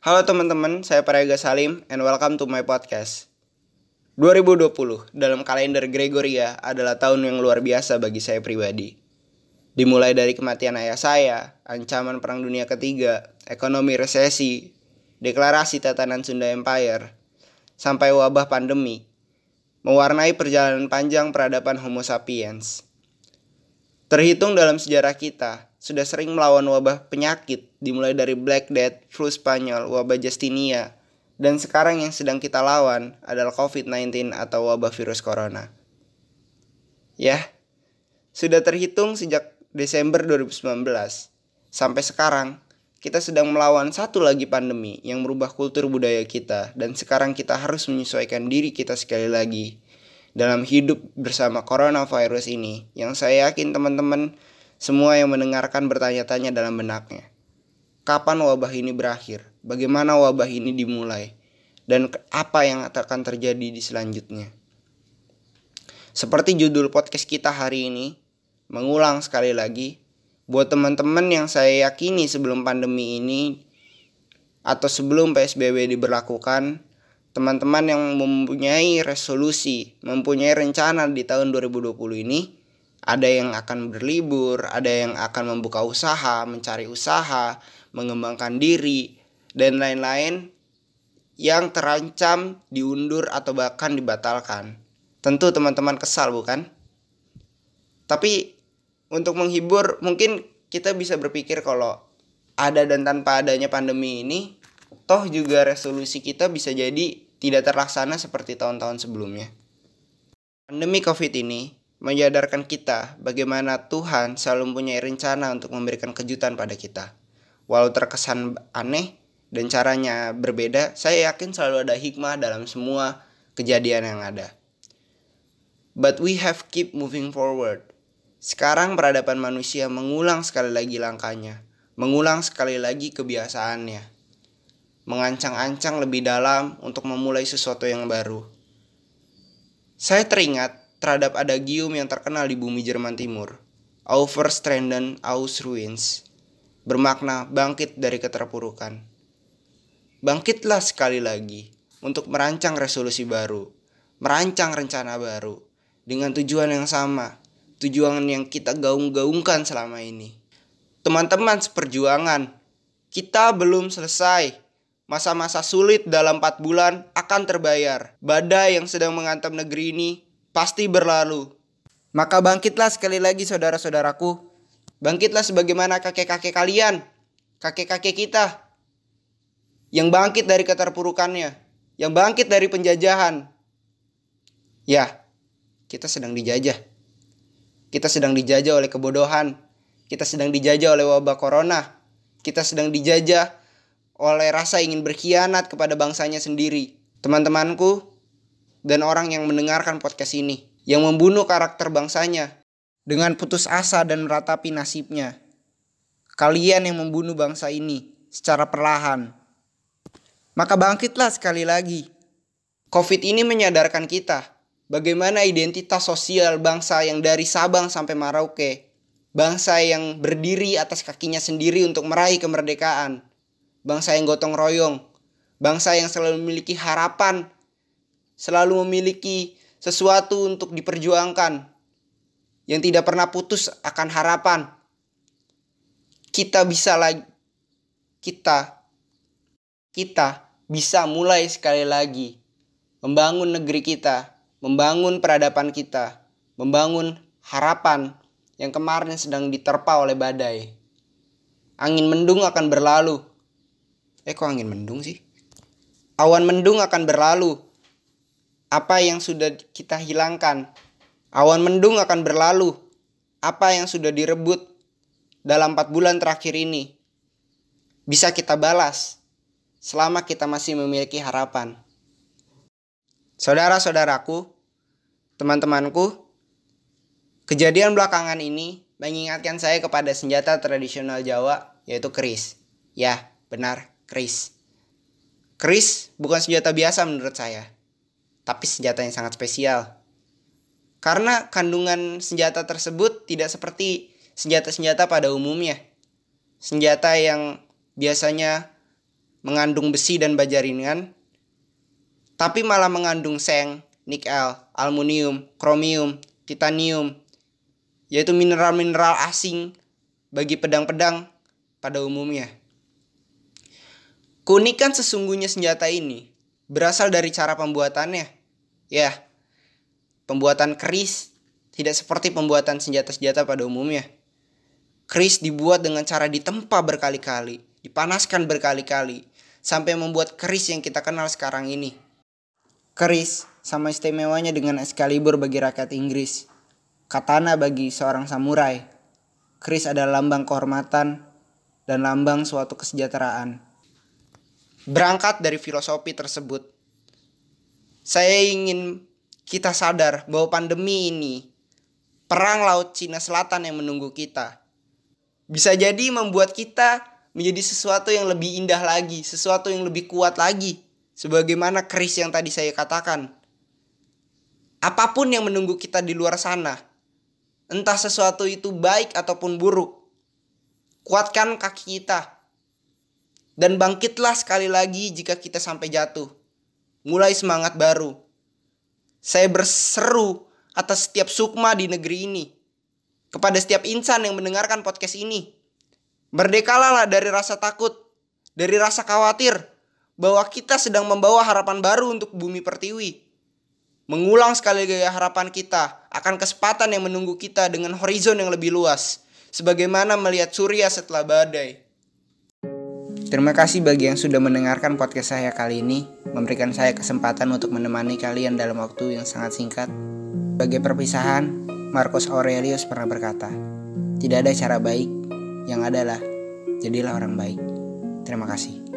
Halo teman-teman, saya Parega Salim and welcome to my podcast. 2020 dalam kalender Gregoria adalah tahun yang luar biasa bagi saya pribadi. Dimulai dari kematian ayah saya, ancaman perang dunia ketiga, ekonomi resesi, deklarasi tatanan Sunda Empire, sampai wabah pandemi, mewarnai perjalanan panjang peradaban Homo sapiens. Terhitung dalam sejarah kita, sudah sering melawan wabah penyakit dimulai dari Black Death, flu Spanyol, wabah Justinia, dan sekarang yang sedang kita lawan adalah COVID-19 atau wabah virus corona. Ya, sudah terhitung sejak Desember 2019 sampai sekarang kita sedang melawan satu lagi pandemi yang merubah kultur budaya kita dan sekarang kita harus menyesuaikan diri kita sekali lagi dalam hidup bersama coronavirus ini yang saya yakin teman-teman semua yang mendengarkan bertanya-tanya dalam benaknya. Kapan wabah ini berakhir? Bagaimana wabah ini dimulai? Dan apa yang akan terjadi di selanjutnya? Seperti judul podcast kita hari ini, mengulang sekali lagi, buat teman-teman yang saya yakini sebelum pandemi ini atau sebelum PSBB diberlakukan, teman-teman yang mempunyai resolusi, mempunyai rencana di tahun 2020 ini, ada yang akan berlibur, ada yang akan membuka usaha, mencari usaha, mengembangkan diri, dan lain-lain yang terancam diundur atau bahkan dibatalkan. Tentu teman-teman kesal bukan? Tapi untuk menghibur mungkin kita bisa berpikir kalau ada dan tanpa adanya pandemi ini, toh juga resolusi kita bisa jadi tidak terlaksana seperti tahun-tahun sebelumnya. Pandemi COVID ini menyadarkan kita bagaimana Tuhan selalu mempunyai rencana untuk memberikan kejutan pada kita. Walau terkesan aneh dan caranya berbeda, saya yakin selalu ada hikmah dalam semua kejadian yang ada. But we have keep moving forward. Sekarang peradaban manusia mengulang sekali lagi langkahnya, mengulang sekali lagi kebiasaannya, mengancang-ancang lebih dalam untuk memulai sesuatu yang baru. Saya teringat terhadap adagium yang terkenal di bumi Jerman Timur, Auferstranden aus Ruins, bermakna bangkit dari keterpurukan. Bangkitlah sekali lagi untuk merancang resolusi baru, merancang rencana baru, dengan tujuan yang sama, tujuan yang kita gaung-gaungkan selama ini. Teman-teman seperjuangan, kita belum selesai. Masa-masa sulit dalam 4 bulan akan terbayar. Badai yang sedang menghantam negeri ini pasti berlalu. Maka bangkitlah sekali lagi saudara-saudaraku. Bangkitlah sebagaimana kakek-kakek kalian, kakek-kakek kita. Yang bangkit dari keterpurukannya, yang bangkit dari penjajahan. Ya, kita sedang dijajah. Kita sedang dijajah oleh kebodohan. Kita sedang dijajah oleh wabah corona. Kita sedang dijajah oleh rasa ingin berkhianat kepada bangsanya sendiri. Teman-temanku, dan orang yang mendengarkan podcast ini yang membunuh karakter bangsanya dengan putus asa dan meratapi nasibnya. Kalian yang membunuh bangsa ini secara perlahan. Maka bangkitlah sekali lagi. Covid ini menyadarkan kita bagaimana identitas sosial bangsa yang dari Sabang sampai Merauke. Bangsa yang berdiri atas kakinya sendiri untuk meraih kemerdekaan. Bangsa yang gotong royong. Bangsa yang selalu memiliki harapan selalu memiliki sesuatu untuk diperjuangkan yang tidak pernah putus akan harapan. Kita bisa lagi kita kita bisa mulai sekali lagi membangun negeri kita, membangun peradaban kita, membangun harapan yang kemarin sedang diterpa oleh badai. Angin mendung akan berlalu. Eh kok angin mendung sih? Awan mendung akan berlalu apa yang sudah kita hilangkan. Awan mendung akan berlalu. Apa yang sudah direbut dalam 4 bulan terakhir ini bisa kita balas selama kita masih memiliki harapan. Saudara-saudaraku, teman-temanku, kejadian belakangan ini mengingatkan saya kepada senjata tradisional Jawa yaitu keris. Ya, benar, keris. Keris bukan senjata biasa menurut saya tapi senjata yang sangat spesial. Karena kandungan senjata tersebut tidak seperti senjata-senjata pada umumnya. Senjata yang biasanya mengandung besi dan baja ringan, tapi malah mengandung seng, nikel, aluminium, kromium, titanium, yaitu mineral-mineral asing bagi pedang-pedang pada umumnya. Keunikan sesungguhnya senjata ini berasal dari cara pembuatannya. Ya, pembuatan keris tidak seperti pembuatan senjata-senjata pada umumnya. Keris dibuat dengan cara ditempa berkali-kali, dipanaskan berkali-kali, sampai membuat keris yang kita kenal sekarang ini. Keris sama istimewanya dengan Excalibur bagi rakyat Inggris. Katana bagi seorang samurai. Keris adalah lambang kehormatan dan lambang suatu kesejahteraan. Berangkat dari filosofi tersebut, saya ingin kita sadar bahwa pandemi ini perang laut Cina Selatan yang menunggu kita. Bisa jadi membuat kita menjadi sesuatu yang lebih indah lagi, sesuatu yang lebih kuat lagi Sebagaimana keris yang tadi saya katakan. Apa pun yang menunggu kita di luar sana, entah sesuatu itu baik ataupun buruk, kuatkan kaki kita. Dan bangkitlah sekali lagi jika kita sampai jatuh. Mulai semangat baru. Saya berseru atas setiap sukma di negeri ini. Kepada setiap insan yang mendengarkan podcast ini. Merdekalah dari rasa takut, dari rasa khawatir, bahwa kita sedang membawa harapan baru untuk bumi pertiwi. Mengulang sekali gaya harapan kita akan kesempatan yang menunggu kita dengan horizon yang lebih luas, sebagaimana melihat surya setelah badai. Terima kasih bagi yang sudah mendengarkan podcast saya kali ini, memberikan saya kesempatan untuk menemani kalian dalam waktu yang sangat singkat. Bagi perpisahan, Marcus Aurelius pernah berkata, "Tidak ada cara baik, yang adalah jadilah orang baik." Terima kasih.